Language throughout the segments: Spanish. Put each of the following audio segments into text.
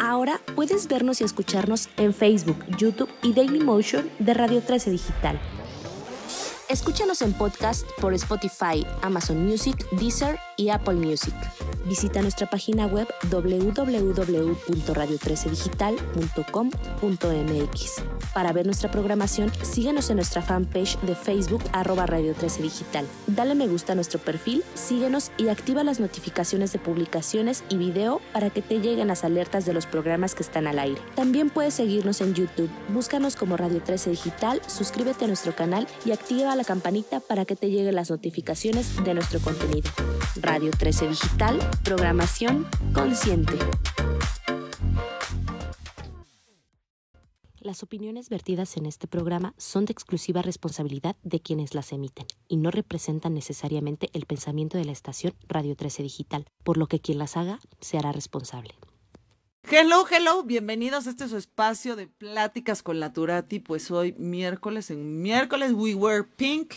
Ahora puedes vernos y escucharnos en Facebook, YouTube y Dailymotion de Radio 13 Digital. Escúchanos en podcast por Spotify, Amazon Music, Deezer y Apple Music. Visita nuestra página web www.radio13digital.com.mx. Para ver nuestra programación, síguenos en nuestra fanpage de Facebook arroba Radio 13 Digital. Dale me gusta a nuestro perfil, síguenos y activa las notificaciones de publicaciones y video para que te lleguen las alertas de los programas que están al aire. También puedes seguirnos en YouTube. Búscanos como Radio 13 Digital, suscríbete a nuestro canal y activa la campanita para que te lleguen las notificaciones de nuestro contenido. Radio 13 Digital, programación consciente. Las opiniones vertidas en este programa son de exclusiva responsabilidad de quienes las emiten y no representan necesariamente el pensamiento de la estación Radio 13 Digital, por lo que quien las haga se hará responsable. Hello, hello, bienvenidos a este su espacio de pláticas con la Turati. Pues hoy miércoles, en miércoles We Wear Pink.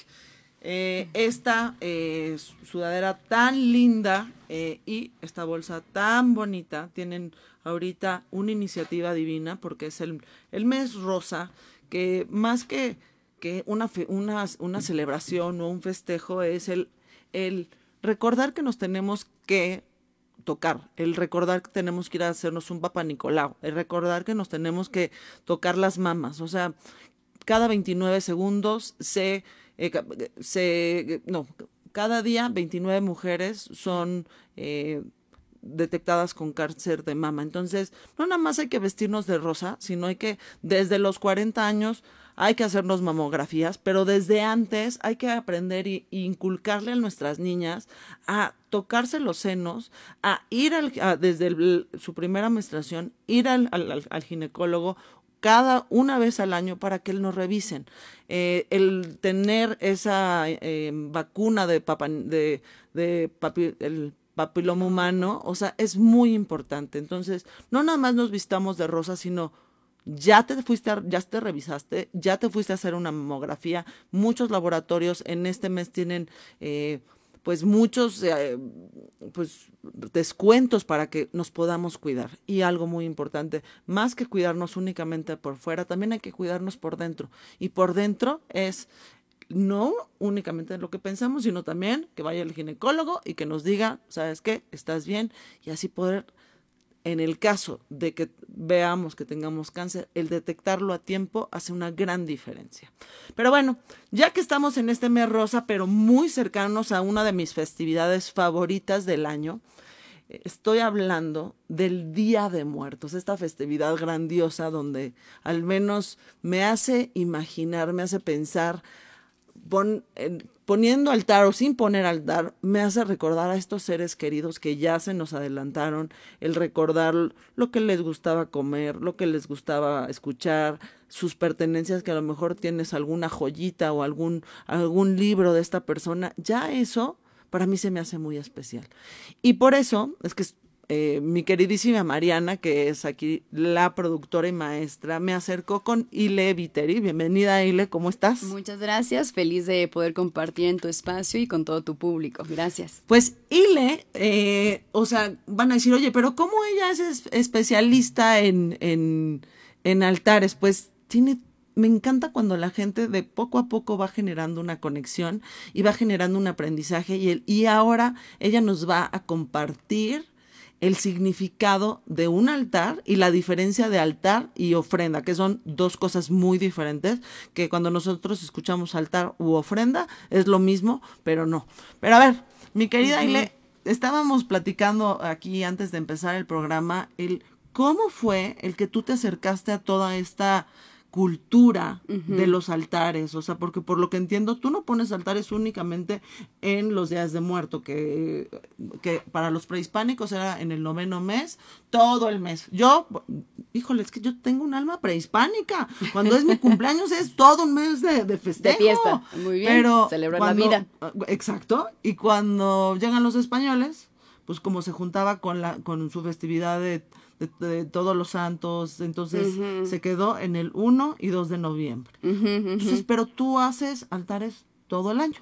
Eh, esta eh, sudadera tan linda eh, y esta bolsa tan bonita tienen ahorita una iniciativa divina porque es el, el mes rosa que más que, que una, una, una celebración o un festejo es el, el recordar que nos tenemos que tocar, el recordar que tenemos que ir a hacernos un papá Nicolau, el recordar que nos tenemos que tocar las mamas, o sea, cada 29 segundos se, eh, se no, cada día 29 mujeres son eh, detectadas con cáncer de mama. Entonces, no nada más hay que vestirnos de rosa, sino hay que, desde los 40 años, hay que hacernos mamografías, pero desde antes hay que aprender e inculcarle a nuestras niñas a tocarse los senos, a ir al, desde su primera menstruación, ir al, al, ginecólogo cada una vez al año para que él nos revisen. Eh, el tener esa eh, vacuna de, papa, papiloma humano, o sea, es muy importante. Entonces, no nada más nos vistamos de rosa, sino ya te fuiste, ya te revisaste, ya te fuiste a hacer una mamografía. Muchos laboratorios en este mes tienen, eh, pues, muchos, eh, pues, descuentos para que nos podamos cuidar. Y algo muy importante, más que cuidarnos únicamente por fuera, también hay que cuidarnos por dentro. Y por dentro es no únicamente lo que pensamos, sino también que vaya el ginecólogo y que nos diga, ¿sabes qué? Estás bien y así poder, en el caso de que veamos que tengamos cáncer, el detectarlo a tiempo hace una gran diferencia. Pero bueno, ya que estamos en este mes rosa, pero muy cercanos a una de mis festividades favoritas del año, estoy hablando del Día de Muertos, esta festividad grandiosa donde al menos me hace imaginar, me hace pensar poniendo altar o sin poner altar, me hace recordar a estos seres queridos que ya se nos adelantaron, el recordar lo que les gustaba comer, lo que les gustaba escuchar, sus pertenencias, que a lo mejor tienes alguna joyita o algún, algún libro de esta persona, ya eso para mí se me hace muy especial. Y por eso es que eh, mi queridísima Mariana, que es aquí la productora y maestra, me acercó con Ile Viteri. Bienvenida, Ile, ¿cómo estás? Muchas gracias, feliz de poder compartir en tu espacio y con todo tu público. Gracias. Pues Ile, eh, o sea, van a decir, oye, pero ¿cómo ella es especialista en, en, en altares? Pues tiene me encanta cuando la gente de poco a poco va generando una conexión y va generando un aprendizaje y, el, y ahora ella nos va a compartir el significado de un altar y la diferencia de altar y ofrenda, que son dos cosas muy diferentes, que cuando nosotros escuchamos altar u ofrenda es lo mismo, pero no. Pero a ver, mi querida Ile, estábamos platicando aquí antes de empezar el programa, el cómo fue el que tú te acercaste a toda esta cultura de los altares, o sea, porque por lo que entiendo, tú no pones altares únicamente en los días de muerto, que, que para los prehispánicos era en el noveno mes, todo el mes. Yo, híjole, es que yo tengo un alma prehispánica. Cuando es mi cumpleaños es todo un mes de, de festejo. De fiesta, muy bien, pero celebra la vida. Exacto, y cuando llegan los españoles, pues como se juntaba con, la, con su festividad de de, todos los santos, entonces se quedó en el 1 y 2 de noviembre. entonces, pero tú haces altares todo el año.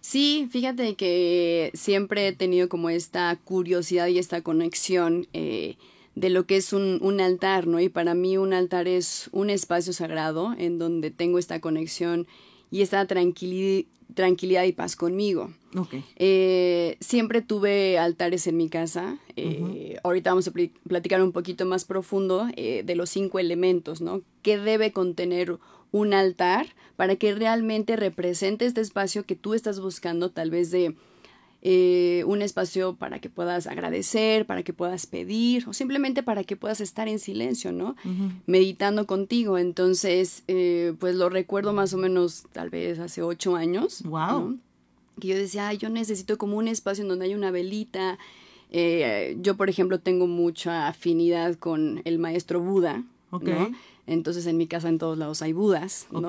Sí, fíjate que siempre he tenido como esta curiosidad y esta conexión eh, de lo que es un, un, altar, ¿no? Y para mí un altar es un espacio sagrado en donde tengo esta conexión y esta tranquilidad, tranquilidad y paz conmigo. Okay. Eh, siempre tuve altares en mi casa. Eh, ahorita vamos a platicar un poquito más profundo eh, de los cinco elementos, ¿no? ¿Qué debe contener un altar para que realmente represente este espacio que tú estás buscando, tal vez de eh, un espacio para que puedas agradecer, para que puedas pedir o simplemente para que puedas estar en silencio, ¿no? Meditando contigo. Entonces, eh, pues lo recuerdo más o menos tal vez hace ocho años. Wow. Que yo decía, Ay, yo necesito como un espacio en donde hay una velita. Eh, yo, por ejemplo, tengo mucha afinidad con el maestro Buda. Entonces en mi casa en todos lados hay Budas. ¿no?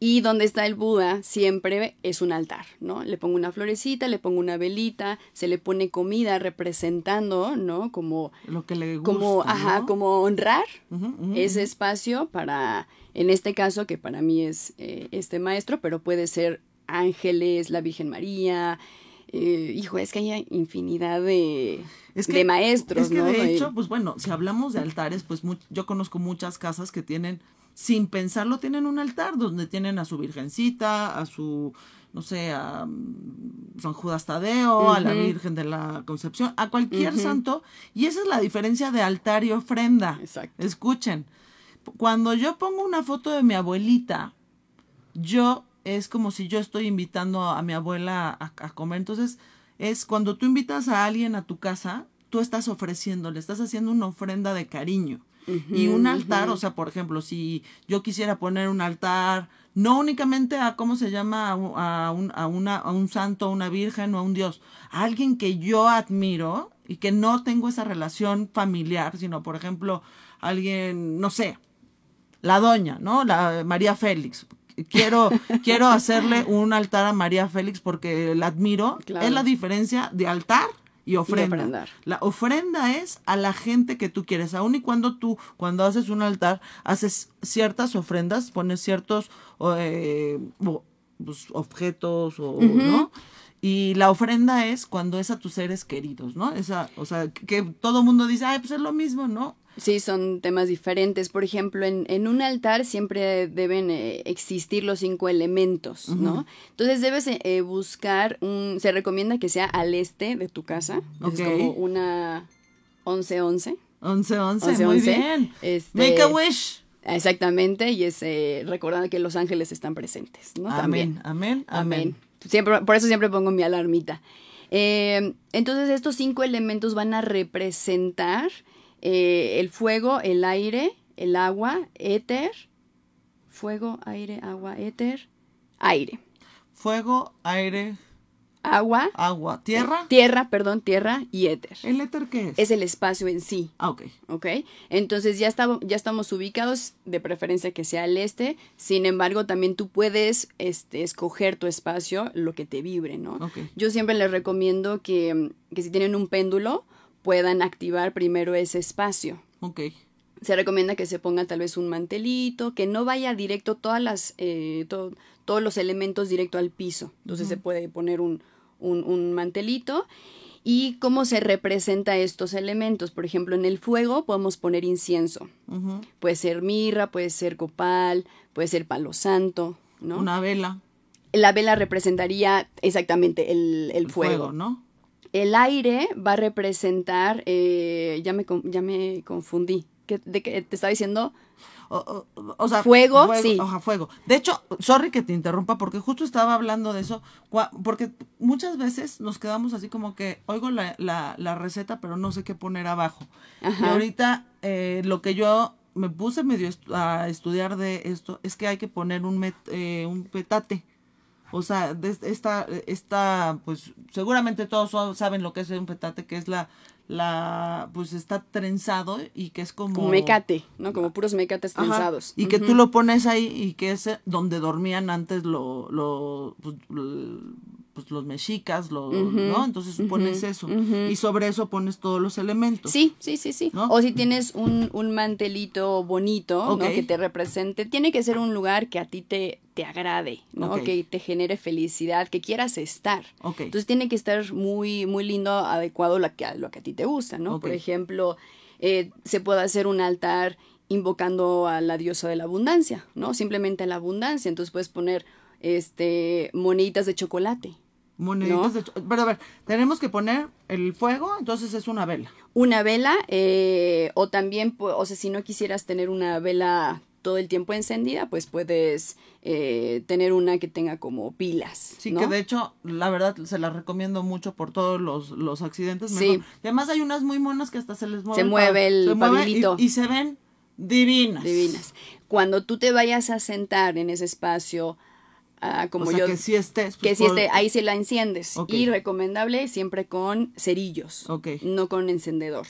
Y donde está el Buda siempre es un altar, ¿no? Le pongo una florecita, le pongo una velita, se le pone comida representando, ¿no? Como lo que le gusta, como ajá, como honrar ese espacio para en este caso que para mí es eh, este maestro, pero puede ser ángeles, la Virgen María, eh, hijo, es que hay infinidad de, de maestros, es que De hecho, pues bueno, si hablamos de altares, pues yo conozco muchas casas que tienen sin pensarlo tienen un altar donde tienen a su virgencita, a su, no sé, a mm, San Judas Tadeo, a la Virgen de la Concepción, a cualquier santo. Y esa es la diferencia de altar y ofrenda. Exacto. Escuchen, cuando yo pongo una foto de mi abuelita, yo es como si yo estoy invitando a mi abuela a, a comer. Entonces, es cuando tú invitas a alguien a tu casa, tú estás ofreciendo, le estás haciendo una ofrenda de cariño y un altar, o sea, por ejemplo, si yo quisiera poner un altar, no únicamente a, ¿cómo se llama? A, un, a, una, a un santo, a una virgen o a un dios, a alguien que yo admiro y que no tengo esa relación familiar, sino, por ejemplo, alguien, no sé, la doña, ¿no? La María Félix. Quiero, quiero hacerle un altar a María Félix porque la admiro. Es la diferencia de altar y ofrenda. la ofrenda es a la gente que tú quieres, aun y cuando tú, cuando haces un altar, haces ciertas ofrendas, pones ciertos eh, pues, objetos o, ¿no? Y la ofrenda es cuando es a tus seres queridos, ¿no? Esa, o sea, que todo mundo dice, ay, pues es lo mismo, ¿no? Sí, son temas diferentes. Por ejemplo, en, en un altar siempre deben eh, existir los cinco elementos, ¿no? Entonces debes eh, eh, buscar un... Se recomienda que sea al este de tu casa. Es como una 11-11. 11-11, muy bien. Este, Make a wish. Exactamente, y es recordando que los ángeles están presentes, ¿no? Amén, amén, amén. Siempre, por eso siempre pongo mi alarmita. entonces estos cinco elementos van a representar eh, el fuego, el aire, el agua, éter, fuego, aire, agua, éter, aire. Fuego, aire, agua. Agua. ¿Tierra? tierra, perdón, tierra y éter. ¿El éter qué es? Es el espacio en sí. Ah, ok. Ok. Entonces ya, ya estamos ubicados, de preferencia que sea al este. Sin embargo, también tú puedes este, escoger tu espacio, lo que te vibre, ¿no? Okay. Yo siempre les recomiendo que, que si tienen un péndulo, puedan activar primero ese espacio. Ok. Se recomienda que se ponga tal vez un mantelito, que no vaya directo todas las, eh, todos los elementos directo al piso. Entonces se puede poner un, un, mantelito. ¿Y cómo se representa estos elementos? Por ejemplo, en el fuego podemos poner incienso. Puede ser mirra, puede ser copal, puede ser palo santo, ¿no? Una vela. La vela representaría exactamente el, el, fuego, ¿no? El aire va a representar, eh, ya, me, ya me confundí, ¿de qué te estaba diciendo? O, sea, fuego, sí. fuego. De hecho, sorry que te interrumpa, porque justo estaba hablando de eso, porque muchas veces nos quedamos así como que oigo la, la, receta, pero no sé qué poner abajo. Y ahorita eh, lo que yo me puse medio a estudiar de esto es que hay que poner un, eh, un petate. O sea, esta, esta, pues seguramente todos saben lo que es un petate, que es la, la, pues está trenzado y que es como... Como mecate, ¿no? Como puros mecates trenzados. y que tú lo pones ahí y que es donde dormían antes lo, lo, pues, pues, los mexicas, lo, ¿no? Entonces pones eso. Y sobre eso pones todos los elementos. Sí, sí, sí, sí. O si tienes un, un mantelito bonito, ¿no? Que te represente. Tiene que ser un lugar que a ti te, te agrade, ¿no? Que te genere felicidad, que quieras estar. Entonces tiene que estar muy, muy lindo, adecuado a lo que, a lo que a ti te gusta, ¿no? Por ejemplo, Eh, se puede hacer un altar invocando a la diosa de la abundancia, ¿no? Simplemente a la abundancia. Entonces puedes poner este moneditas de chocolate. Moneditas de chocolate. Pero a ver, tenemos que poner el fuego, entonces es una vela. Una vela, eh, o también, o sea, si no quisieras tener una vela todo el tiempo encendida, pues puedes eh, tener una que tenga como pilas. Sí, que de hecho, la verdad, se la recomiendo mucho por todos los, los accidentes. Sí. Y además hay unas muy monas que hasta se les mueve. Se mueve el pabilito. y, se ven divinas. Divinas. Cuando tú te vayas a sentar en ese espacio Ah, como yo, que si esté. que si esté, ahí se la enciendes. Y recomendable siempre con cerillos, no con encendedor.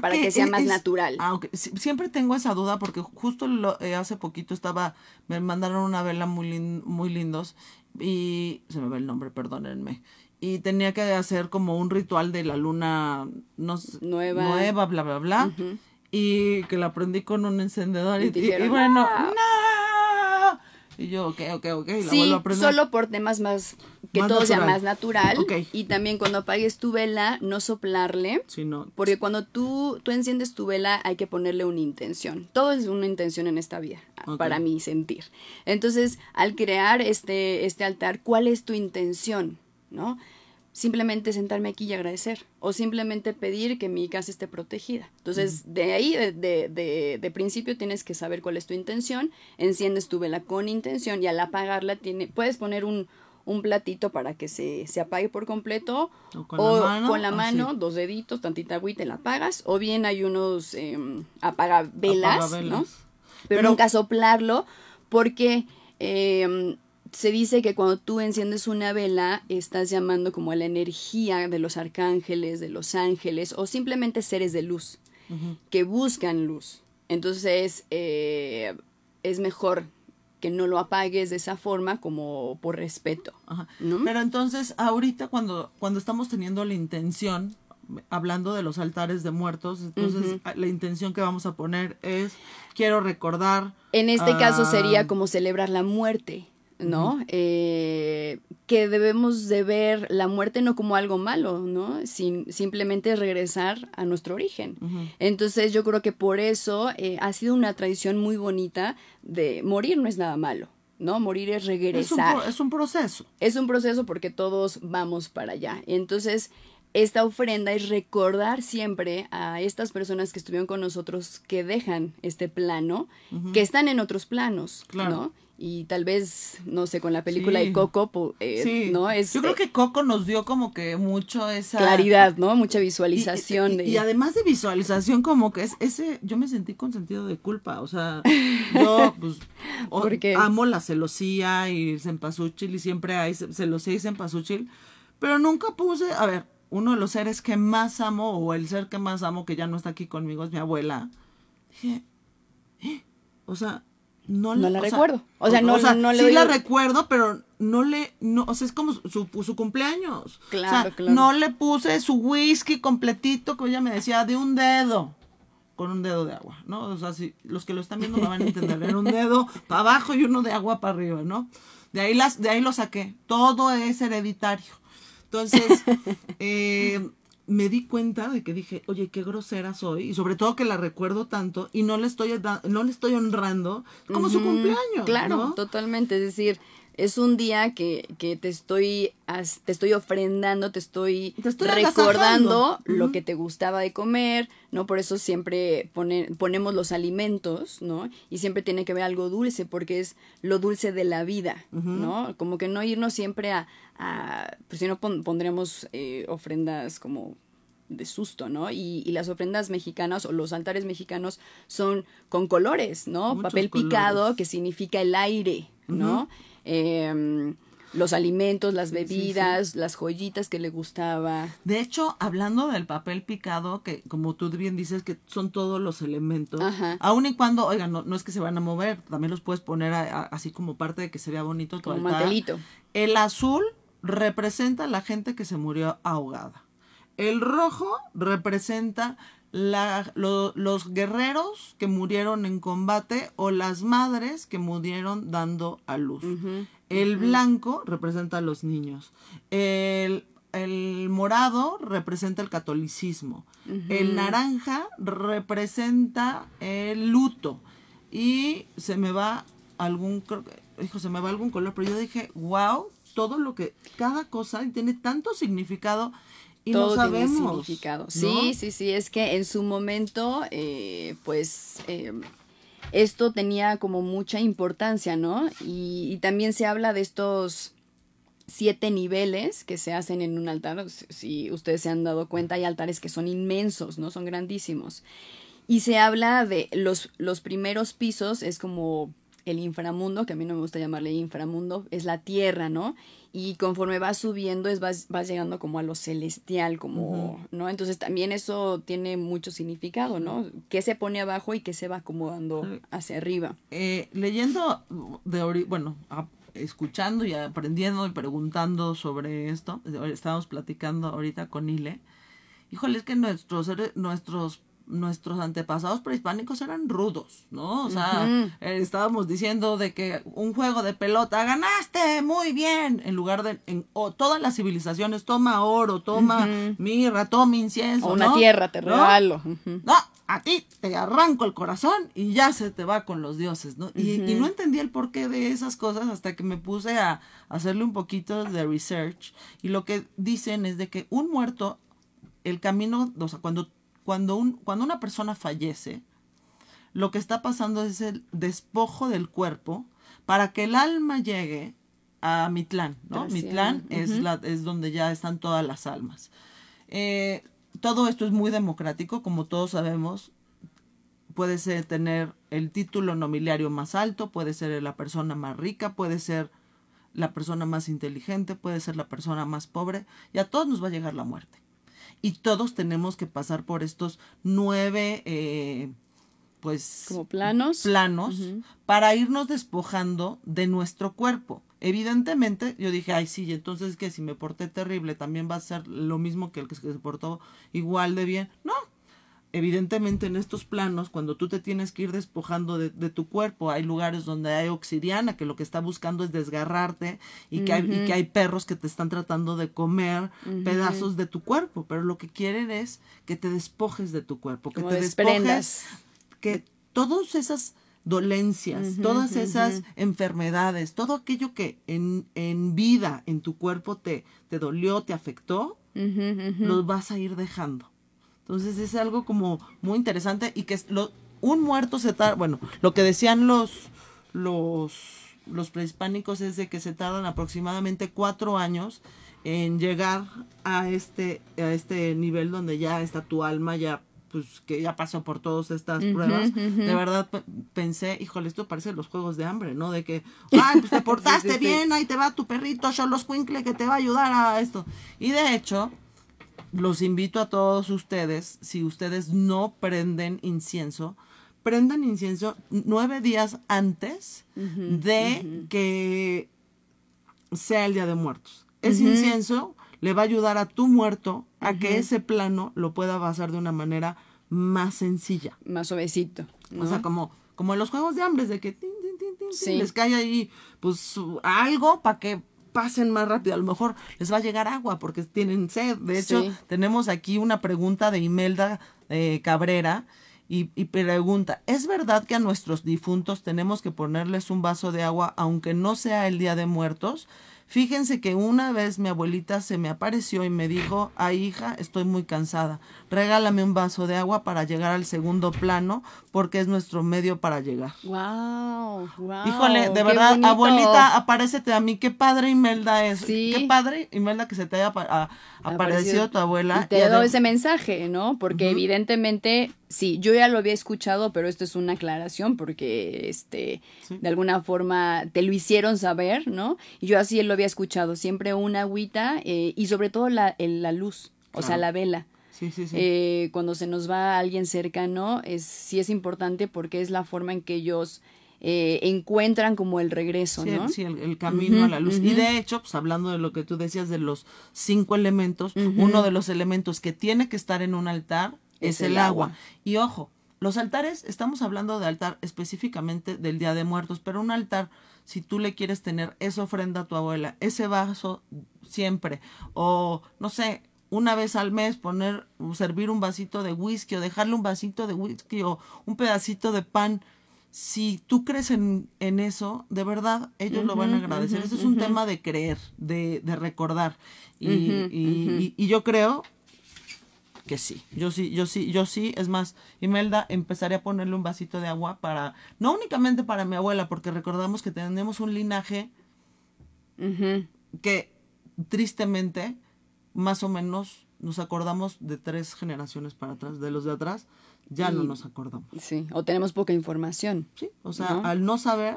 para que sea más natural. Ah, siempre tengo esa duda porque justo eh, hace poquito estaba, me mandaron una vela muy, muy lindos y se me ve el nombre, perdónenme. Y tenía que hacer como un ritual de la luna no, nueva. nueva, bla, bla, bla. Y que la aprendí con un encendedor. Y, y, bueno, ah". no y yo, ok, ok, ok, la sí, vuelvo a solo por temas más, que todo sea más natural. Y también cuando apagues tu vela, no soplarle. Sí, no. Porque cuando tú, tú enciendes tu vela, hay que ponerle una intención. Todo es una intención en esta vida, para mí sentir. Entonces, al crear este, este altar, ¿cuál es tu intención? ¿No? Simplemente sentarme aquí y agradecer o simplemente pedir que mi casa esté protegida. Entonces, de ahí, de, de, de, principio, tienes que saber cuál es tu intención, enciendes tu vela con intención y al apagarla tiene, puedes poner un, un platito para que se, se, apague por completo o con la mano, con la mano dos deditos, tantita agüita y la apagas o bien hay unos eh, apagavelas, ¿no? Pero, nunca soplarlo porque... Eh, se dice que cuando tú enciendes una vela estás llamando como a la energía de los arcángeles, de los ángeles o simplemente seres de luz que buscan luz. Entonces eh, es mejor que no lo apagues de esa forma como por respeto. Pero entonces ahorita cuando, cuando estamos teniendo la intención, hablando de los altares de muertos, entonces la intención que vamos a poner es quiero recordar. En este caso sería como celebrar la muerte ¿no? Eh, que debemos de ver la muerte no como algo malo, ¿no? Sin, simplemente regresar a nuestro origen. Entonces yo creo que por eso eh, ha sido una tradición muy bonita de morir no es nada malo. ¿no? Morir es regresar. Es un, es un proceso. Es un proceso porque todos vamos para allá. Entonces, esta ofrenda es recordar siempre a estas personas que estuvieron con nosotros que dejan este plano, que están en otros planos, ¿no? Y tal vez, no sé, con la película de Coco, eh, ¿no? Es, Yo creo que Coco nos dio como que mucho esa... Claridad, ¿no? Mucha visualización. Y, de... y además de visualización, como que es ese, yo me sentí con sentido de culpa, o sea, yo pues amo la celosía y cempasúchil y siempre hay celosía y cempasúchil, pero nunca puse, a ver, uno de los seres que más amo o el ser que más amo que ya no está aquí conmigo es mi abuela. Dije, ¿eh? o sea, no, la recuerdo. o sea, no, no, le Sí la recuerdo, pero no le. No, o sea, es como su, su cumpleaños. Claro, claro. No le puse su whisky completito, como ella me decía, de un dedo. Con un dedo de agua, ¿no? O sea, si los que lo están viendo me van a entender. Era un dedo para abajo y uno de agua para arriba, ¿no? De ahí, las, de ahí lo saqué. Todo es hereditario. Entonces, eh, me di cuenta de que dije, oye, qué grosera soy, y sobre todo que la recuerdo tanto y no le estoy, no le estoy honrando como su cumpleaños. Claro, totalmente. Es decir, es un día que, que te estoy te estoy ofrendando, te estoy, recordando lo que te gustaba de comer, ¿no? Por eso siempre ponemos los alimentos, ¿no? Y siempre tiene que ver algo dulce, porque es lo dulce de la vida, ¿no? Como que no irnos siempre a, a pues si no pondremos eh, ofrendas como de susto, ¿no? Y, y, las ofrendas mexicanas o los altares mexicanos son con colores, ¿no? Papel picado, que significa el aire, ¿no? Em, los alimentos, las bebidas, las joyitas que le gustaba. De hecho, hablando del papel picado, que como tú bien dices que son todos los elementos, aun y cuando, oigan, no, no, es que se van a mover, también los puedes poner así como parte de que se vea bonito tu como mantelito. El azul representa a la gente que se murió ahogada. El rojo representa la, los guerreros que murieron en combate o las madres que murieron dando a luz. el blanco representa a los niños. El, el morado representa el catolicismo, el naranja representa el luto y se me va algún, hijo, se me va algún color, pero yo dije, wow, todo lo que, cada cosa tiene tanto significado y no sabemos. significado. Sí, sí, sí, es que en su momento, eh, pues... Eh, esto tenía como mucha importancia, ¿no? y, también se habla de estos siete niveles que se hacen en un altar. Si ustedes se han dado cuenta, hay altares que son inmensos, ¿no? Son grandísimos. Y se habla de los, los primeros pisos, es como el inframundo, que a mí no me gusta llamarle inframundo, es la tierra, ¿no? Y conforme vas subiendo, es, vas, vas llegando como a lo celestial, como, ¿no? Entonces también eso tiene mucho significado, ¿no? ¿Qué se pone abajo y qué se va acomodando hacia arriba? Eh, leyendo de bueno, escuchando y aprendiendo y preguntando sobre esto, estábamos platicando ahorita con Ile, híjole, es que nuestros, nuestros nuestros antepasados prehispánicos eran rudos, ¿no? O sea, eh, estábamos diciendo de que un juego de pelota, ganaste, muy bien, en lugar de, en, todas las civilizaciones, toma oro, toma mirra, toma incienso. O una tierra, te regalo. ¿No? a ti te arranco el corazón y ya se te va con los dioses, ¿no? y, y, no entendí el porqué de esas cosas hasta que me puse a hacerle un poquito de research y lo que dicen es de que un muerto, el camino, o sea, cuando cuando, un, cuando una persona fallece, lo que está pasando es el despojo del cuerpo para que el alma llegue a Mitlán, ¿no? Mitlán es, la, es donde ya están todas las almas. Eh, todo esto es muy democrático, como todos sabemos. Puede ser tener el título nobiliario más alto, puede ser la persona más rica, puede ser la persona más inteligente, puede ser la persona más pobre, y a todos nos va a llegar la muerte y todos tenemos que pasar por estos nueve, eh, pues... Como planos. Planos para irnos despojando de nuestro cuerpo. Evidentemente, yo dije, ay, sí, entonces que si me porté terrible también va a ser lo mismo que el que se portó igual de bien. No, evidentemente en estos planos, cuando tú te tienes que ir despojando de, tu cuerpo, hay lugares donde hay obsidiana que lo que está buscando es desgarrarte y que, hay, y que hay perros que te están tratando de comer pedazos de tu cuerpo, pero lo que quieren es que te despojes de tu cuerpo, que te despojes, que todas esas dolencias, todas esas enfermedades, todo aquello que en, en, vida, en tu cuerpo te, te dolió, te afectó, los vas a ir dejando. Entonces es algo como muy interesante y que lo, un muerto se tarda, bueno, lo que decían los, los, los prehispánicos es de que se tardan aproximadamente cuatro años en llegar a este, a este nivel donde ya está tu alma, ya pues que ya pasó por todas estas pruebas, de verdad pensé, híjole, esto parece los juegos de hambre, ¿no? De que, ay, pues te portaste bien, ahí te va tu perrito, los Quinkle, que te va a ayudar a esto. Y de hecho, los invito a todos ustedes, si ustedes no prenden incienso, prendan incienso nueve días antes de que sea el Día de Muertos. Ese incienso le va a ayudar a tu muerto a que ese plano lo pueda pasar de una manera más sencilla. Más suavecito. O sea, como, como en los juegos de hambre, de que les cae ahí pues algo para que pasen más rápido. A lo mejor les va a llegar agua porque tienen sed. De hecho, tenemos aquí una pregunta de Imelda eh, Cabrera. Y, y, pregunta, ¿es verdad que a nuestros difuntos tenemos que ponerles un vaso de agua aunque no sea el Día de Muertos? Fíjense que una vez mi abuelita se me apareció y me dijo, ay hija, estoy muy cansada, regálame un vaso de agua para llegar al segundo plano porque es nuestro medio para llegar. Wow, wow. Híjole, de verdad, abuelita, aparécete a mí, qué padre Imelda es. Sí. Qué padre Imelda que se te haya aparecido, tu abuela. Y te he dado ese mensaje, ¿no? Porque evidentemente Sí, yo ya lo había escuchado, pero esto es una aclaración porque este de alguna forma te lo hicieron saber, ¿no? Y yo así lo había escuchado, siempre una agüita eh, y sobre todo la, la luz, o sea, la vela. Sí, sí, sí. Eh, cuando se nos va alguien cercano, es, sí es importante porque es la forma en que ellos eh, encuentran como el regreso, ¿no? Sí, el, camino a la luz. Y de hecho, pues hablando de lo que tú decías de los cinco elementos, uno de los elementos que tiene que estar en un altar es, el, agua. Y ojo, los altares, estamos hablando de altar específicamente del Día de Muertos, pero un altar, si tú le quieres tener esa ofrenda a tu abuela, ese vaso siempre, o no sé, una vez al mes poner, servir un vasito de whisky o dejarle un vasito de whisky o un pedacito de pan, si tú crees en, en eso, de verdad, ellos lo van a agradecer. Ese es un tema de creer, de, de recordar. Y, y, y, yo creo que sí. Yo sí, yo sí, yo sí. Es más, Imelda, empezaré a ponerle un vasito de agua para, no únicamente para mi abuela, porque recordamos que tenemos un linaje que tristemente, más o menos, nos acordamos de tres generaciones para atrás, de los de atrás, ya no nos acordamos. Sí, o tenemos poca información. Sí, o sea, al no saber,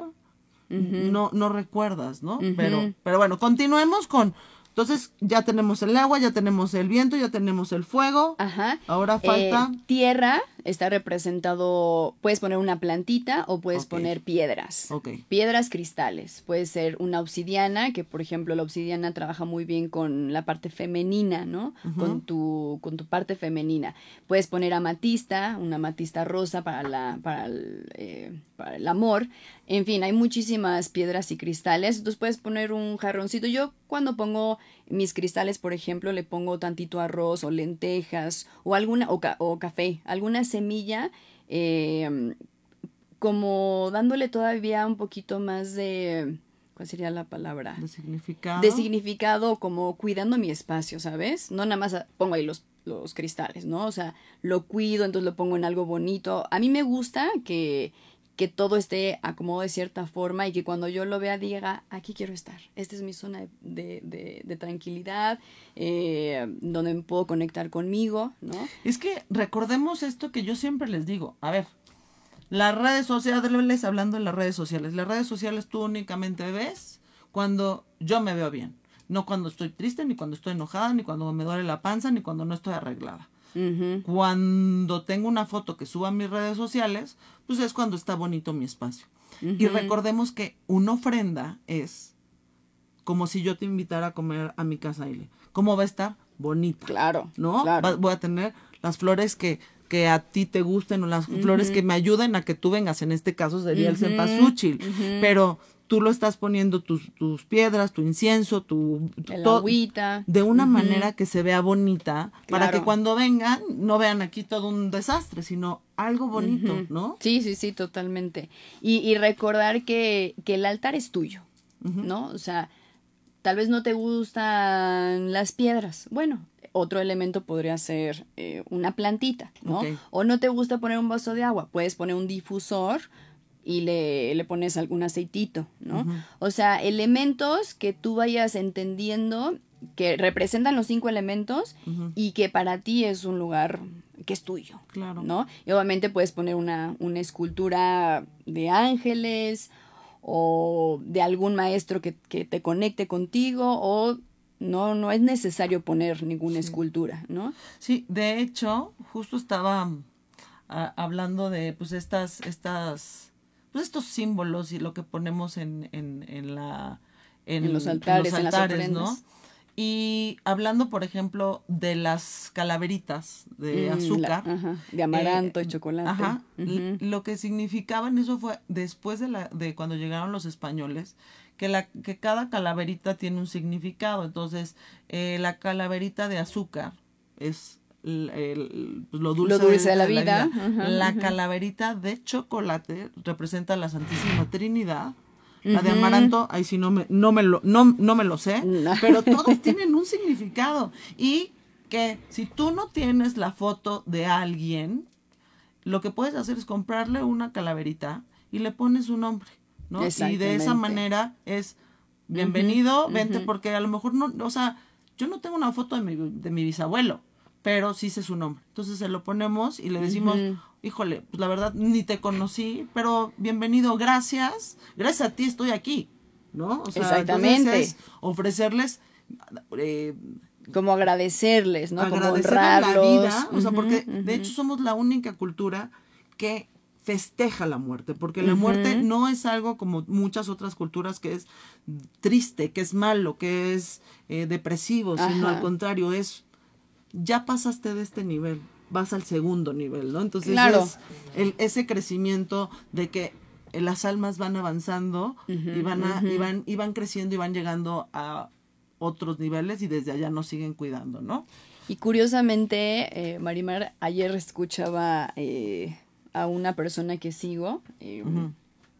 no, no recuerdas, ¿no? pero, pero bueno, continuemos con entonces ya tenemos el agua, ya tenemos el viento, ya tenemos el fuego. Ajá. Ahora falta. Eh, tierra está representado, puedes poner una plantita o puedes poner piedras. Piedras cristales. Puede ser una obsidiana, que por ejemplo la obsidiana trabaja muy bien con la parte femenina, ¿no? Con tu, con tu parte femenina. Puedes poner amatista, una amatista rosa para la, para el, eh, para el amor. En fin, hay muchísimas piedras y cristales. Entonces puedes poner un jarroncito. Yo cuando pongo mis cristales, por ejemplo, le pongo tantito arroz o lentejas o alguna o, o café, alguna semilla, em, como dándole todavía un poquito más de ¿cuál sería la palabra? De significado. De significado, como cuidando mi espacio, ¿sabes? No nada más pongo ahí los, los cristales, ¿no? O sea, lo cuido, entonces lo pongo en algo bonito. A mí me gusta que que todo esté acomodado de cierta forma y que cuando yo lo vea diga, aquí quiero estar, esta es mi zona de, de, tranquilidad, eh, donde me puedo conectar conmigo, ¿no? Es que recordemos esto que yo siempre les digo, a ver, las redes sociales, hablando de las redes sociales, las redes sociales tú únicamente ves cuando yo me veo bien, no cuando estoy triste, ni cuando estoy enojada, ni cuando me duele la panza, ni cuando no estoy arreglada. Cuando tengo una foto que suba a mis redes sociales, pues es cuando está bonito mi espacio. Y recordemos que una ofrenda es como si yo te invitara a comer a mi casa, Ile. ¿Cómo va a estar? Bonita. Claro. ¿No? voy a tener las flores que, que a ti te gusten o las flores que me ayuden a que tú vengas. En este caso sería el cempasúchil. Pero tú lo estás poniendo tus, tus piedras, tu incienso, tu, agüita. de una manera que se vea bonita, para que cuando vengan no vean aquí todo un desastre, sino algo bonito, ¿no? Sí, sí, sí, totalmente. Y, y recordar que, que, el altar es tuyo, ¿no? O sea, tal vez no te gustan las piedras. Bueno, otro elemento podría ser eh, una plantita, ¿no? O no te gusta poner un vaso de agua, puedes poner un difusor y le, le pones algún aceitito, ¿no? O sea, elementos que tú vayas entendiendo que representan los cinco elementos y que para ti es un lugar que es tuyo, claro. ¿no? Y obviamente puedes poner una, una escultura de ángeles o de algún maestro que, que, te conecte contigo o no, no es necesario poner ninguna escultura, ¿no? Sí, de hecho, justo estaba ah, hablando de pues estas, estas pues estos símbolos y lo que ponemos en, en, en la en, los altares, en, los altares ¿no? Y hablando, por ejemplo, de las calaveritas de mm, azúcar. de amaranto y eh, chocolate. Ajá, Lo que significaban eso fue después de, la, de cuando llegaron los españoles, que, la, que cada calaverita tiene un significado. Entonces, eh, la calaverita de azúcar es el, pues, lo, dulce de, la vida. la calaverita de chocolate representa la Santísima Trinidad. La de amaranto, ahí sí no me, no me, lo, no, no me lo sé, pero todos tienen un significado. Y que si tú no tienes la foto de alguien, lo que puedes hacer es comprarle una calaverita y le pones un nombre, ¿no? Y de esa manera es bienvenido, vente, porque a lo mejor no, o sea, yo no tengo una foto de mi, de mi bisabuelo, pero sí sé su nombre. Entonces se lo ponemos y le decimos, híjole, pues la verdad ni te conocí, pero bienvenido, gracias, gracias a ti estoy aquí, ¿no? O sea, Exactamente. ofrecerles... Eh, como agradecerles, ¿no? Como honrarlos. la vida, o sea, porque de hecho somos la única cultura que festeja la muerte, porque la muerte no es algo como muchas otras culturas que es triste, que es malo, que es eh, depresivo, sino al contrario, es ya pasaste de este nivel. vas al segundo nivel, ¿no? Entonces Claro. es el, ese crecimiento de que eh, las almas van avanzando y van a, y van, y van creciendo y van llegando a otros niveles y desde allá nos siguen cuidando, ¿no? Y curiosamente, eh, Marimar, ayer escuchaba eh, a una persona que sigo, eh,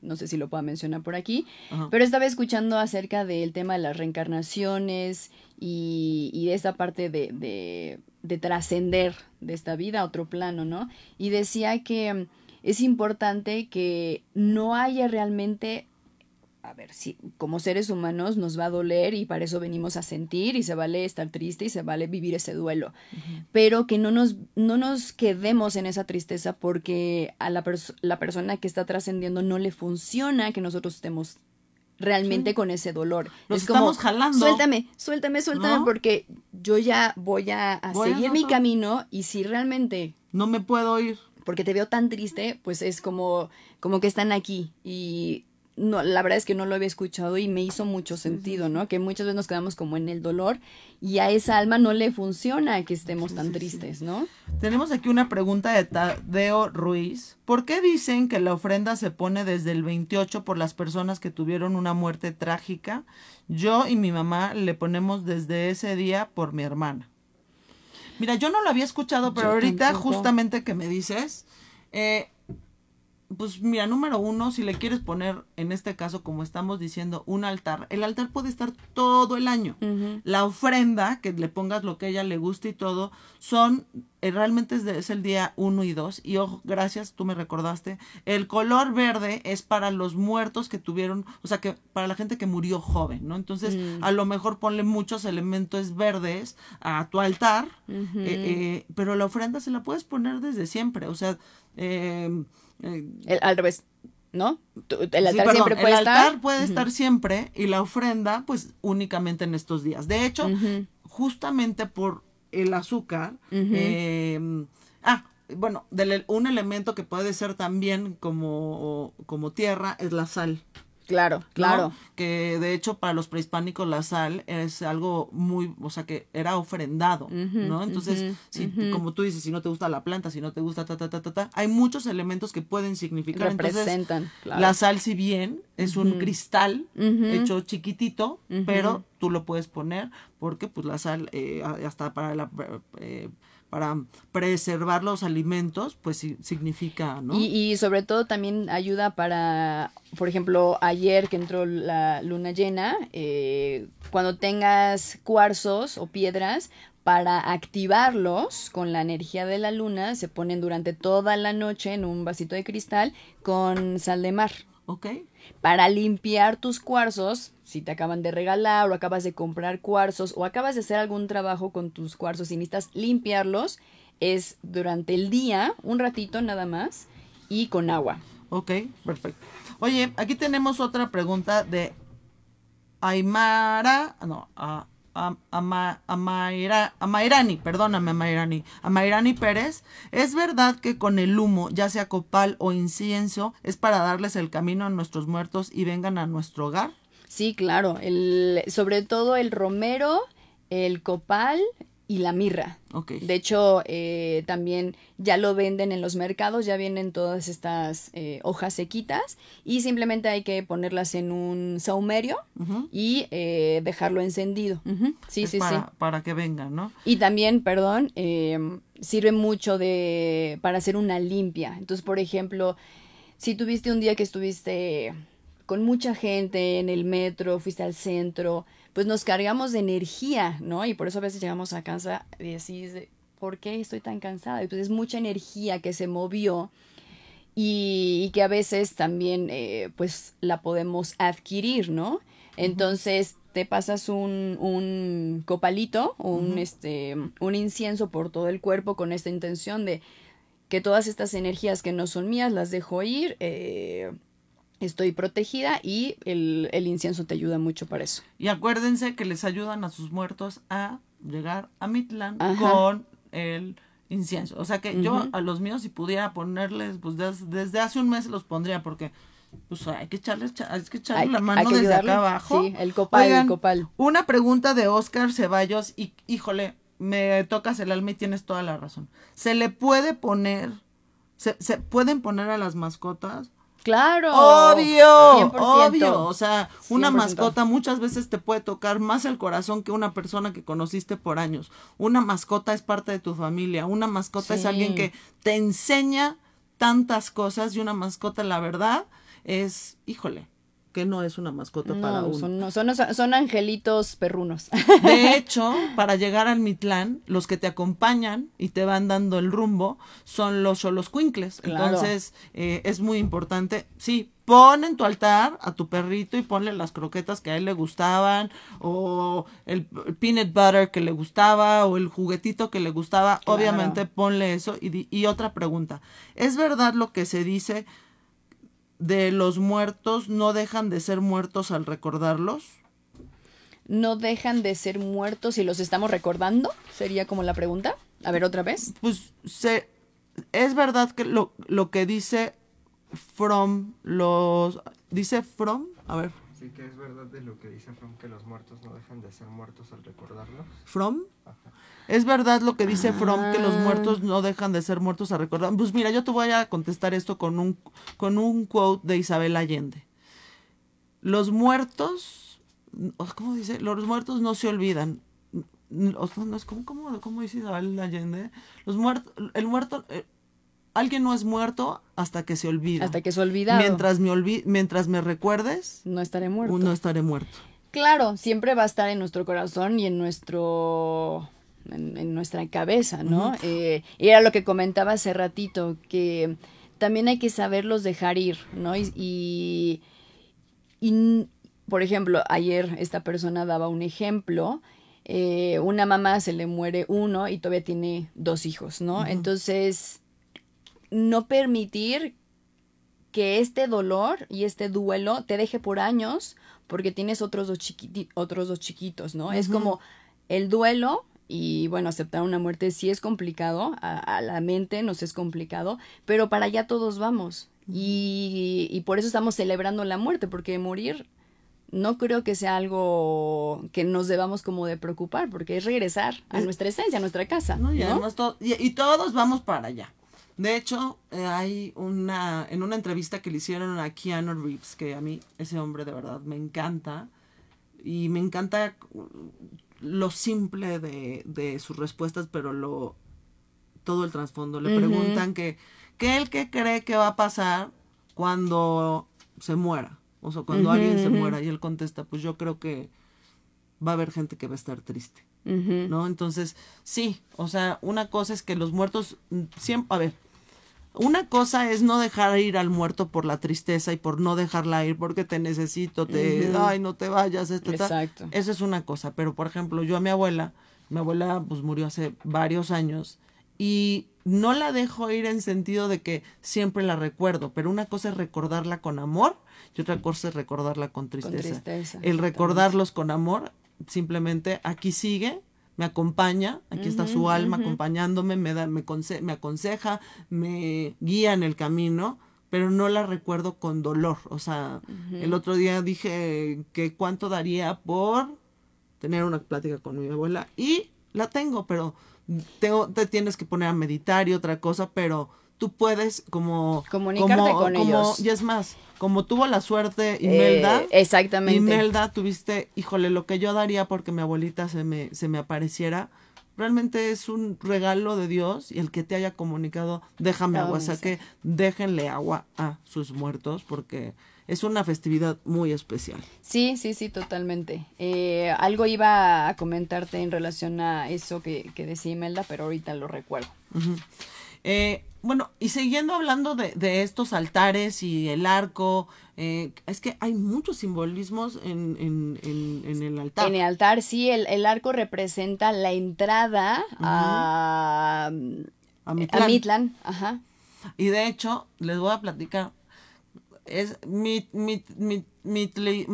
no sé si lo puedo mencionar por aquí, Ajá. pero estaba escuchando acerca del tema de las reencarnaciones y, y de esta parte de, de, de trascender de esta vida a otro plano, ¿no? Y decía que mm, es importante que no haya realmente a ver, si como seres humanos nos va a doler y para eso venimos a sentir y se vale estar triste y se vale vivir ese duelo, pero que no nos, no nos quedemos en esa tristeza porque a la, pers- la persona que está trascendiendo no le funciona que nosotros estemos realmente con ese dolor. Los es como, estamos jalando. suéltame, suéltame, suéltame ¿No? porque yo ya voy a, a Voy a seguir mi hacerlo. camino y si realmente No me puedo ir. porque te veo tan triste, pues es como, como que están aquí. Y no, la verdad es que no lo había escuchado y me hizo mucho sentido, ¿no? Que muchas veces nos quedamos como en el dolor y a esa alma no le funciona que estemos tan tristes, ¿no? Tenemos aquí una pregunta de Tadeo Ruiz. ¿Por qué dicen que la ofrenda se pone desde el 28 por las personas que tuvieron una muerte trágica? Yo y mi mamá le ponemos desde ese día por mi hermana. Mira, yo no lo había escuchado, pero Yo ahorita tampoco. justamente que me dices, eh, pues mira, número uno, si le quieres poner, en este caso, como estamos diciendo, un altar, el altar puede estar todo el año. La ofrenda, que le pongas lo que a ella le guste y todo, son, eh, realmente es, de- es el día uno y dos. Y ojo, gracias, tú me recordaste. El color verde es para los muertos que tuvieron, o sea, que para la gente que murió joven, ¿no? Entonces, a lo mejor ponle muchos elementos verdes a tu altar, eh, eh, pero la ofrenda se la puedes poner desde siempre, o sea, eh, El- al revés, ¿no? El altar siempre puede el estar. altar puede estar siempre y la ofrenda pues únicamente en estos días. De hecho, justamente por el azúcar, eh, ah, bueno, del- un elemento que puede ser también como, como tierra es la sal. Claro, ¿no? claro. Que de hecho para los prehispánicos la sal es algo muy, o sea, que era ofrendado, ¿no? Entonces, si, como tú dices, si no te gusta la planta, si no te gusta ta, ta, ta, ta, ta, hay muchos elementos que pueden significar. Entonces, Representan, claro. la sal, si bien es un cristal hecho chiquitito, pero tú lo puedes poner porque pues la sal, eh, hasta para la... eh, para preservar los alimentos, pues significa, ¿no? Y, y sobre todo también ayuda para, por ejemplo, ayer que entró la luna llena, eh, cuando tengas cuarzos o piedras, para activarlos con la energía de la luna, se ponen durante toda la noche en un vasito de cristal con sal de mar. ¿Ok? Para limpiar tus cuarzos, si te acaban de regalar o acabas de comprar cuarzos o acabas de hacer algún trabajo con tus cuarzos y necesitas limpiarlos, es durante el día, un ratito nada más, y con agua. Ok, perfecto. Oye, aquí tenemos otra pregunta de Aymara, no, a, a- Amairani, perdóname Amairani, Amairani Pérez, ¿es verdad que con el humo, ya sea copal o incienso, es para darles el camino a nuestros muertos y vengan a nuestro hogar? Sí, claro, el, sobre todo el romero, el copal y la mirra. De hecho, eh, también ya lo venden en los mercados, ya vienen todas estas eh, hojas sequitas y simplemente hay que ponerlas en un saumerio y eh, dejarlo encendido. Sí, Es sí, para, sí. para que vengan, ¿no? Y también, perdón, eh, sirve mucho de para hacer una limpia. Entonces, por ejemplo, si tuviste un día que estuviste con mucha gente en el metro, fuiste al centro, pues nos cargamos de energía, ¿no? Y por eso a veces llegamos a casa y decís, ¿por qué estoy tan cansada? Entonces es mucha energía que se movió y, y que a veces también eh, pues la podemos adquirir, ¿no? Entonces te pasas un, un copalito un, este, un incienso por todo el cuerpo con esta intención de que todas estas energías que no son mías las dejo ir, eh, estoy protegida y el, el incienso te ayuda mucho para eso. Y acuérdense que les ayudan a sus muertos a llegar a Mitlan Ajá. con el incienso. O sea que yo a los míos si pudiera ponerles, pues des- desde hace un mes los pondría porque pues hay que echarles, cha- hay que echarle Hay- la mano desde ayudarle. acá abajo. Sí, el copal, el copal. Una pregunta de Oscar Ceballos y híjole, me tocas el alma y tienes toda la razón. Se le puede poner, se, se pueden poner a las mascotas Claro. Obvio, obvio. O sea, una 100%. mascota muchas veces te puede tocar más el corazón que una persona que conociste por años. Una mascota es parte de tu familia. Una mascota es alguien que te enseña tantas cosas y una mascota, la verdad, es, híjole, que no es una mascota para No, uno. son, no, son, son angelitos perrunos. De hecho, para llegar al Mitlán, los que te acompañan y te van dando el rumbo son los Xoloscuincles. Claro. Entonces, eh, es muy importante. Sí, pon en tu altar a tu perrito y ponle las croquetas que a él le gustaban, o el peanut butter que le gustaba, o el juguetito que le gustaba. Claro. Obviamente, ponle eso. Y otra pregunta: ¿es verdad lo que se dice de los muertos no dejan de ser muertos al recordarlos? ¿No dejan de ser muertos y los estamos recordando? Sería como la pregunta. A ver, otra vez. pues se es verdad que lo, lo que dice From los dice From, a ver, Sí que es verdad de lo que dice From que los muertos no dejan de ser muertos al recordarlos. From es verdad lo que dice From que los Ah. muertos no dejan de ser muertos a recordar. Pues mira, yo te voy a contestar esto con un con un quote de Isabel Allende. Los muertos ¿cómo dice? Los muertos no se olvidan. O sea, no es como dice Isabel Allende? Los muertos el muerto eh, alguien no es muerto hasta que se olvida. Hasta que es olvidado. Mientras me olvi- mientras me recuerdes, No estaré muerto. no estaré muerto. Claro, siempre va a estar en nuestro corazón y en nuestro en, en nuestra cabeza, ¿no? Eh, y era lo que comentaba hace ratito, que también hay que saberlos dejar ir, ¿no? Y, y, y, por ejemplo, ayer esta persona daba un ejemplo, eh, una mamá se le muere uno y todavía tiene dos hijos, ¿no? Entonces, no permitir que este dolor y este duelo te deje por años porque tienes otros dos, chiquiti- otros dos chiquitos, ¿no? Es como el duelo y bueno, aceptar una muerte sí es complicado, a, a la mente nos es complicado, pero para allá todos vamos. Y, y por eso estamos celebrando la muerte, porque morir no creo que sea algo que nos debamos como de preocupar, porque es regresar a nuestra esencia, a nuestra casa. No, y, ¿no? además to- y, y todos vamos para allá. De hecho, eh, hay una, en una entrevista que le hicieron a Keanu Reeves, que a mí ese hombre de verdad me encanta, y me encanta lo simple de, de sus respuestas, pero lo todo el trasfondo. Le preguntan que, que él qué cree que va a pasar cuando se muera, o sea, cuando alguien se muera, y él contesta, pues yo creo que va a haber gente que va a estar triste. ¿no? Entonces, sí, o sea, una cosa es que los muertos mm, siempre, a ver, una cosa es no dejar ir al muerto por la tristeza y por no dejarla ir porque te necesito, te, ay, no te vayas, esto, tal. Exacto. Eso es una cosa, pero por ejemplo, yo a mi abuela, mi abuela pues murió hace varios años y no la dejo ir en sentido de que siempre la recuerdo, pero una cosa es recordarla con amor y otra cosa es recordarla con tristeza. tristeza, El recordarlos con amor, simplemente aquí sigue, me acompaña, aquí está su alma acompañándome, me, da, me, conse- me aconseja, me guía en el camino, pero no la recuerdo con dolor. O sea, el otro día dije que cuánto daría por tener una plática con mi abuela y la tengo, pero tengo, te tienes que poner a meditar y otra cosa, pero tú puedes como... Comunicarte como- con como- ellos. Y es más, como tuvo la suerte Imelda, Eh, exactamente. Imelda, tuviste, híjole, lo que yo daría porque mi abuelita se me, se me apareciera, realmente es un regalo de Dios y el que te haya comunicado, déjame agua, o sea que déjenle agua a sus muertos porque es una festividad muy especial. Sí, sí, sí, totalmente. Eh, algo iba a comentarte en relación a eso que, que decía Imelda, pero ahorita lo recuerdo. Ujú. Eh, bueno, y siguiendo hablando de, de estos altares y el arco, eh, es que hay muchos simbolismos en, en, en, en el altar. En el altar, sí, el, el arco representa la entrada a, A a Mitlán. Mitlan. Ajá. Y de hecho, les voy a platicar. Es mit, mit, mit, mitli-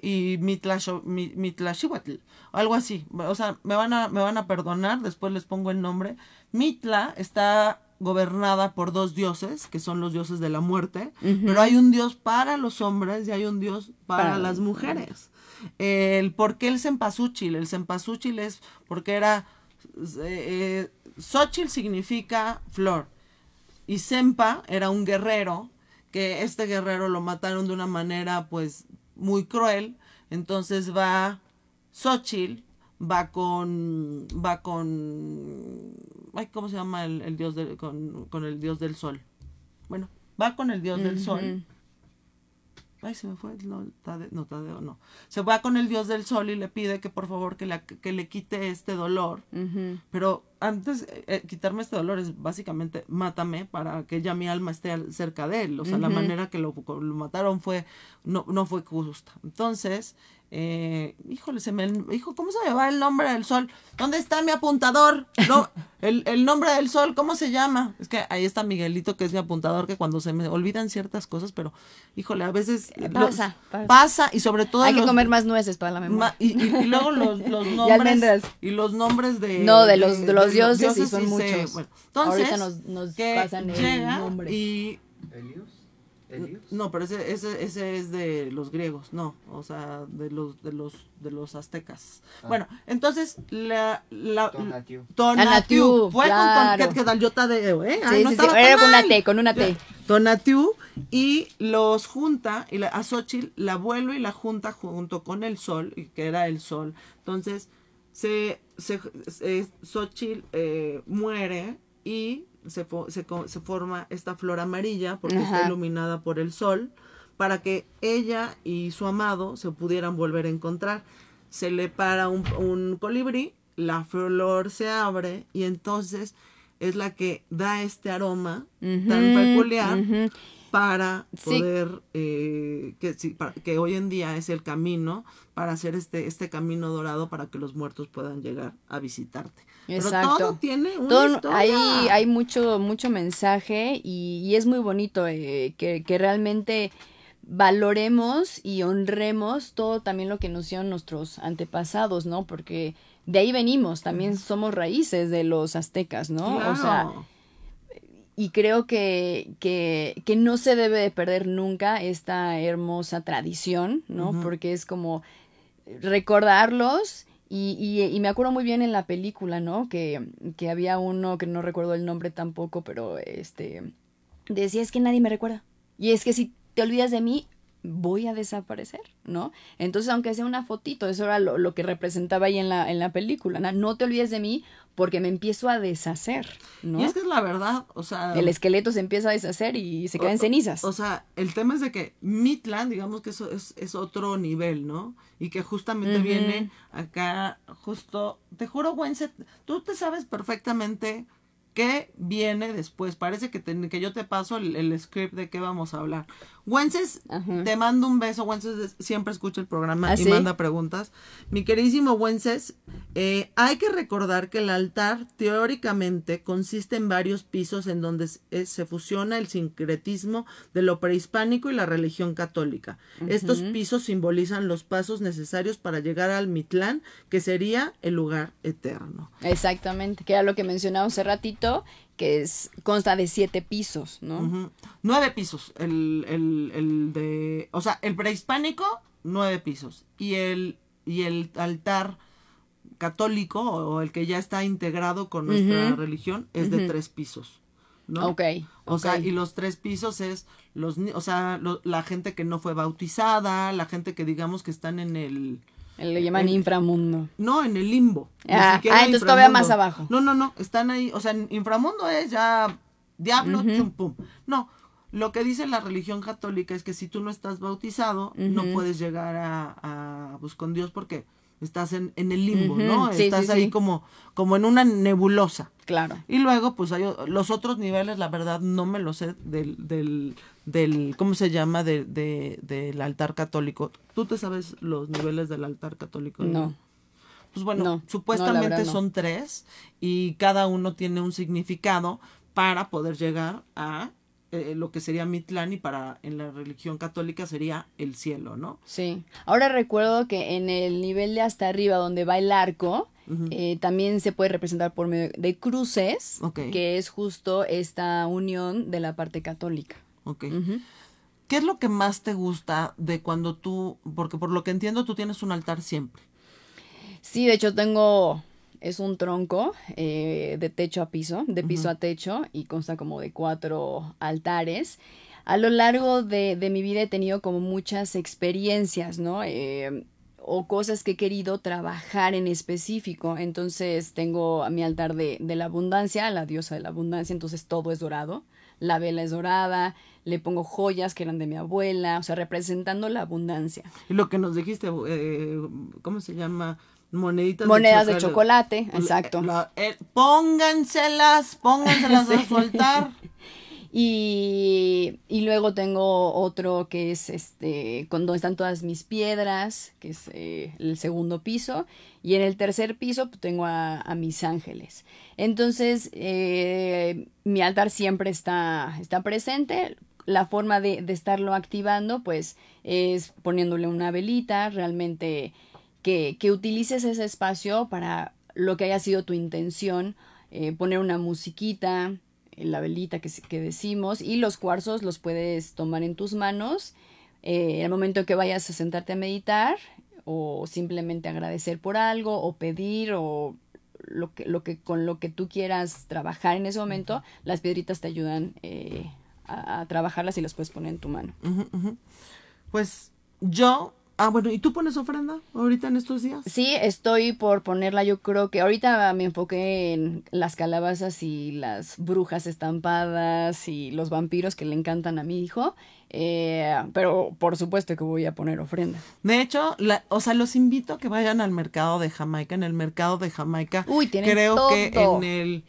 y Mitlasho- mi- Mitlaxihuatl, algo así. O sea, me van a, me van a perdonar, después les pongo el nombre. Mitla está gobernada por dos dioses, que son los dioses de la muerte, pero hay un dios para los hombres y hay un dios para, Para- las mujeres. El por qué el cempasúchil, el cempasúchil es porque era eh, eh, Xochitl significa flor y Sempa era un guerrero que este guerrero lo mataron de una manera pues muy cruel, entonces va Xochitl va con va con ay, ¿cómo se llama el, el dios del con, con el dios del sol? Bueno, va con el dios del sol. Ay, se me fue, no, Tadeo, no, Tadeo, no. Se va con el dios del sol y le pide que por favor que, la- que le quite este dolor. Pero antes, eh, eh, quitarme este dolor es básicamente mátame para que ya mi alma esté cerca de él. O sea, la manera que lo, lo mataron fue, no, no fue justa. Entonces, eh, híjole, se me, hijo, ¿cómo se me va el nombre del sol? ¿Dónde está mi apuntador? No, el, el nombre del sol, ¿cómo se llama? Es que ahí está Miguelito, que es mi apuntador, que cuando se me olvidan ciertas cosas, pero, híjole, a veces... Eh, los- pasa, pasa. y sobre todo... Hay que comer más nueces para la Ma- memoria. y, y- y luego los, los Y nombres almendras. y los nombres de No, de los- de los dioses, y son muchos. bueno, entonces Ahorita nos- nos que pasan el llega nombre. y ¿Helios? ¿Helios? no pero ese, ese ese es de los griegos no o sea de los de los de los aztecas Ah. bueno entonces la la. Tonatiu fue claro. con ton, ¿qué, qué tal? yo tadeo eh Ay, Sí, no sí, era con una. T, con una T. Tonatiuh y los junta y la, a Xochitl la vuelo y la junta junto con el sol y que era el sol entonces se, se, se- Xochitl eh, muere y se, forma esta flor amarilla porque está iluminada por el sol para que ella y su amado se pudieran volver a encontrar. Se le para un, un colibrí, la flor se abre y entonces es la que da este aroma tan peculiar para Sí. poder eh, que, sí, para- que hoy en día es el camino para hacer este este camino dorado para que los muertos puedan llegar a visitarte pero Exacto. todo tiene una Todo- historia. hay mucho, mucho mensaje y, y es muy bonito eh, que, que realmente valoremos y honremos todo también lo que nos hicieron nuestros antepasados, ¿no? Porque de ahí venimos, también somos raíces de los aztecas, ¿no? O sea, y creo que, que, que no se debe de perder nunca esta hermosa tradición, ¿no? Porque es como recordarlos y, y, y me acuerdo muy bien en la película, ¿no? Que, que había uno que no recuerdo el nombre tampoco, pero este decía es que nadie me recuerda. Y es que si te olvidas de mí, voy a desaparecer, ¿no? Entonces, aunque sea una fotito, eso era lo, lo que representaba ahí en la, en la película, ¿no? No te olvides de mí porque me empiezo a deshacer, ¿no? y es que es la verdad o sea El esqueleto se empieza a deshacer y se queda en o- cenizas. O sea, el tema es de que Midland, digamos que eso es, es otro nivel, ¿no? Y que justamente viene acá, justo, te juro, Wences, tú te sabes perfectamente qué viene después. Parece que, te- que yo te paso el, el script de qué vamos a hablar. Wences, Ajá. te mando un beso. Wences siempre escucha el programa ¿Ah, y sí? manda preguntas. Mi queridísimo Wences, eh, hay que recordar que el altar teóricamente consiste en varios pisos en donde se, eh, se fusiona el sincretismo de lo prehispánico y la religión católica. Estos pisos simbolizan los pasos necesarios para llegar al Mitlán, que sería el lugar eterno. Exactamente, que era lo que mencionaba hace ratito, que es consta de siete pisos, ¿no? Nueve pisos. El, el, el de. O sea, el prehispánico, nueve pisos. Y el, y el altar católico, o el que ya está integrado con nuestra religión, es de tres pisos. ¿no? Ok. O sea, y los tres pisos es los, o sea, lo- la gente que no fue bautizada, la gente que digamos que están en el, Le llaman inframundo. no, en el limbo. Ah, ah, entonces todavía más abajo. No, no, no, están ahí, o sea, en inframundo es ya diablo, Ujú. chum, pum. No, lo que dice la religión católica es que si tú no estás bautizado, no puedes llegar a, a pues con Dios porque estás en, en el limbo, ¿no? sí, estás sí, ahí sí. como, como en una nebulosa. Claro. Y luego, pues hay los otros niveles, la verdad, no me lo sé del, del, del ¿cómo se llama? De, de- del altar católico. ¿Tú te sabes los niveles del altar católico? No. Pues bueno, No, no, la supuestamente no. son tres y cada uno tiene un significado para poder llegar a eh, lo que sería Mitlán y para en la religión católica sería el cielo, ¿no? Sí. Ahora recuerdo que en el nivel de hasta arriba donde va el arco, eh, también se puede representar por medio de cruces, que es justo esta unión de la parte católica. Ok. ¿Qué es lo que más te gusta de cuando tú, porque por lo que entiendo tú tienes un altar siempre? Sí, de hecho tengo es un tronco eh, de techo a piso, de piso a techo, y consta como de cuatro altares. A lo largo de, mi vida he tenido como muchas experiencias, ¿no? Eh, o cosas que he querido trabajar en específico. Entonces tengo a mi altar de, de, la abundancia, la diosa de la abundancia, entonces todo es dorado. La vela es dorada, le pongo joyas que eran de mi abuela, o sea, representando la abundancia. Y lo que nos dijiste, eh, ¿cómo se llama? Moneditas monedas de chocolate, exacto. Eh, pónganselas, pónganselas a soltar. Y, y, luego tengo otro que es este, con donde están todas mis piedras, que es eh, el segundo piso. Y en el tercer piso pues, tengo a, mis ángeles. Entonces, eh, mi altar siempre está, está presente. La forma de, de estarlo activando, pues, es poniéndole una velita, realmente que, que utilices ese espacio para lo que haya sido tu intención, eh, poner una musiquita, eh, la velita que, que, decimos, y los cuarzos los puedes tomar en tus manos eh, en el momento que vayas a sentarte a meditar o simplemente agradecer por algo o pedir o lo que, lo que con lo que tú quieras trabajar en ese momento, las piedritas te ayudan a, trabajarlas y las puedes poner en tu mano. Pues yo Ah, bueno, ¿y tú pones ofrenda ahorita en estos días? Sí, estoy por ponerla. Yo creo que ahorita me enfoqué en las calabazas y las brujas estampadas y los vampiros que le encantan a mi hijo. Eh, pero por supuesto que voy a poner ofrenda. De hecho, la, o sea, los invito a que vayan al mercado de Jamaica. En el mercado de Jamaica, Uy, creo que en el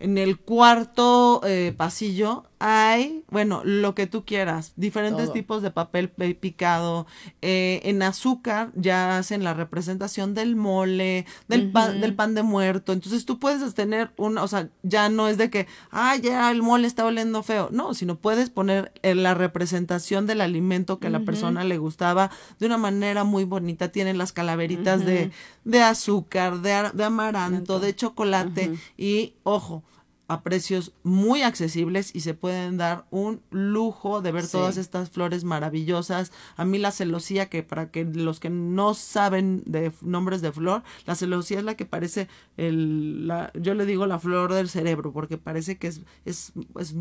en el cuarto eh, pasillo hay, bueno, lo que tú quieras, diferentes tipos de papel picado. Eh, en azúcar ya hacen la representación del mole, del, pan, del pan de muerto. Entonces tú puedes tener una, o sea, ya no es de que, ay, ya el mole está oliendo feo. No, sino puedes poner eh, la representación del alimento que a la persona le gustaba de una manera muy bonita. Tienen las calaveritas de, de azúcar, de, de amaranto, de chocolate y, ojo, a precios muy accesibles y se pueden dar un lujo de ver todas estas flores maravillosas. A mí la celosía, que para que los que no saben de nombres de flor, la celosía es la que parece, el, la, yo le digo la flor del cerebro, porque parece que es, es, es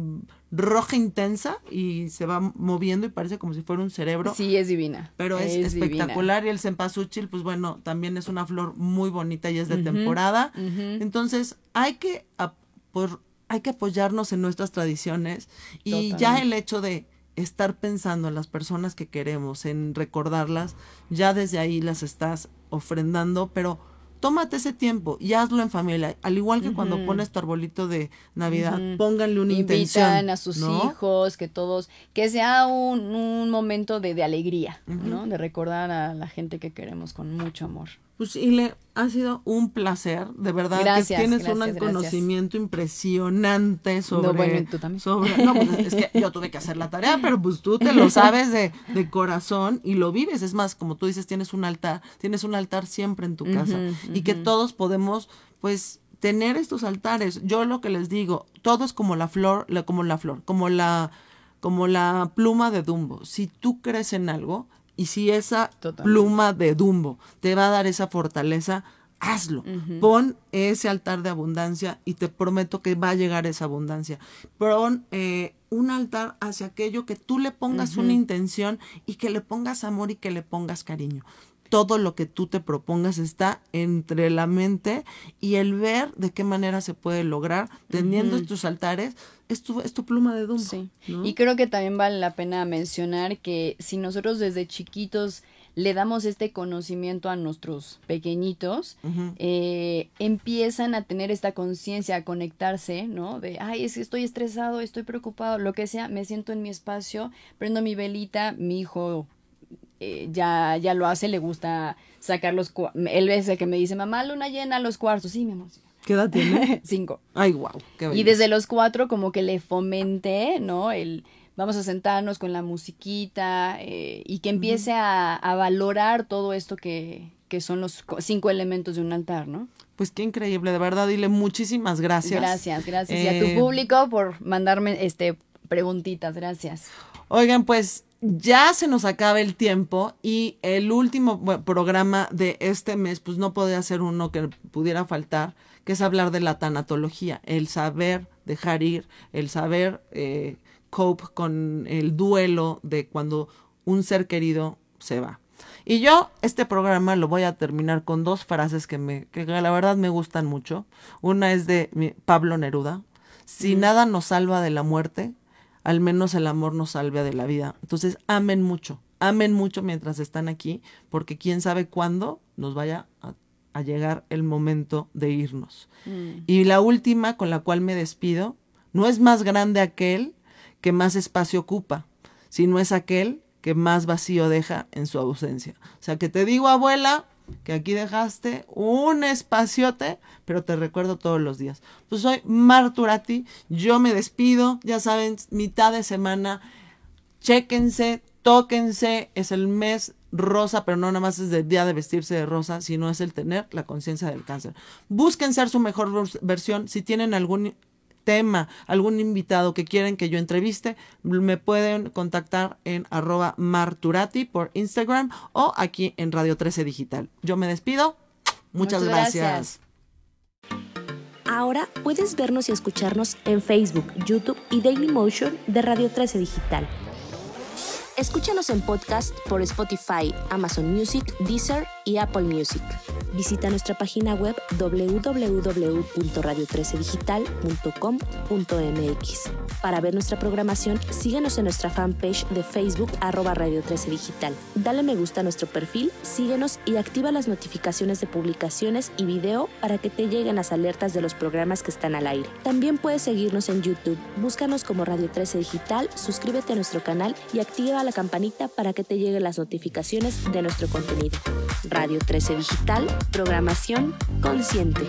roja intensa y se va moviendo y parece como si fuera un cerebro. Sí, es divina. Pero es, espectacular y el cempasúchil, pues bueno, también es una flor muy bonita y es de temporada. Entonces hay que por, hay que apoyarnos en nuestras tradiciones y ya el hecho de estar pensando en las personas que queremos, en recordarlas, ya desde ahí las estás ofrendando, pero tómate ese tiempo y hazlo en familia. Al igual que cuando pones tu arbolito de Navidad, pónganle una intención. Invitan a sus hijos, que todos, que sea un, un momento de, de alegría, ¿no? De recordar a la gente que queremos con mucho amor. Pues y le ha sido un placer, de verdad que tienes un conocimiento impresionante sobre no, bueno, tú también. sobre no, pues es que yo tuve que hacer la tarea, pero pues tú te lo sabes de, de corazón y lo vives, es más, como tú dices, tienes un altar, tienes un altar siempre en tu casa y que todos podemos pues tener estos altares. Yo lo que les digo, todo es como la flor, como la flor, como la como la pluma de Dumbo. Si tú crees en algo, y si esa pluma de Dumbo te va a dar esa fortaleza, hazlo. Pon ese altar de abundancia y te prometo que va a llegar esa abundancia. Pon eh, un altar hacia aquello que tú le pongas una intención y que le pongas amor y que le pongas cariño todo lo que tú te propongas está entre la mente y el ver de qué manera se puede lograr teniendo estos altares. Es tu, es tu pluma de Dumbo. Sí. Y creo que también vale la pena mencionar que si nosotros desde chiquitos le damos este conocimiento a nuestros pequeñitos, eh, empiezan a tener esta conciencia, a conectarse, ¿no? De, ay, es que estoy estresado, estoy preocupado, lo que sea, me siento en mi espacio, prendo mi velita, mi hijo eh, ya, ya lo hace, le gusta sacar los Él es el que me dice, mamá, luna llena los cuartos. Sí, mi amor. ¿Qué edad tiene? Cinco. Ay, wow. Qué Y desde los cuatro como que le fomenté, ¿no? El vamos a sentarnos con la musiquita eh, y que empiece a, a valorar todo esto que, que son los co- cinco elementos de un altar, ¿no? Pues qué increíble, de verdad, dile muchísimas gracias. Gracias, gracias. Y a Eh, tu público por mandarme este preguntitas, gracias. Oigan, pues ya se nos acaba el tiempo y el último programa de este mes, pues no podía ser uno que pudiera faltar, que es hablar de la tanatología, el saber dejar ir, el saber eh, cope con el duelo de cuando un ser querido se va. Y yo este programa lo voy a terminar con dos frases que me que la verdad me gustan mucho. Una es de Pablo Neruda. Si nada nos salva de la muerte, al menos el amor nos salve de la vida. Entonces, amen mucho, amen mucho mientras están aquí, porque quién sabe cuándo nos vaya a, a llegar el momento de irnos. Y la última con la cual me despido, no es más grande aquel que más espacio ocupa, sino es aquel que más vacío deja en su ausencia. O sea, que te digo, abuela, que aquí dejaste un espaciote, pero te recuerdo todos los días. Pues soy Marturati, yo me despido, ya saben, mitad de semana, chéquense, tóquense, es el mes rosa, pero no nada más es el día de vestirse de rosa, sino es el tener la conciencia del cáncer. Busquen ser su mejor vers- versión, si tienen algún tema, algún invitado que quieren que yo entreviste, me pueden contactar en arroba marturati por Instagram o aquí en Radio 13 Digital. Yo me despido. Muchas, Muchas gracias. gracias. Ahora puedes vernos y escucharnos en Facebook, YouTube y Dailymotion de Radio 13 Digital. Escúchanos en podcast por Spotify, Amazon Music, Deezer y Apple Music. Visita nuestra página web www.radio13digital.com.mx. Para ver nuestra programación, síguenos en nuestra fanpage de Facebook arroba Radio 13 Digital. Dale me gusta a nuestro perfil, síguenos y activa las notificaciones de publicaciones y video para que te lleguen las alertas de los programas que están al aire. También puedes seguirnos en YouTube. Búscanos como Radio 13 Digital, suscríbete a nuestro canal y activa la campanita para que te lleguen las notificaciones de nuestro contenido. Radio 13 Digital, programación consciente.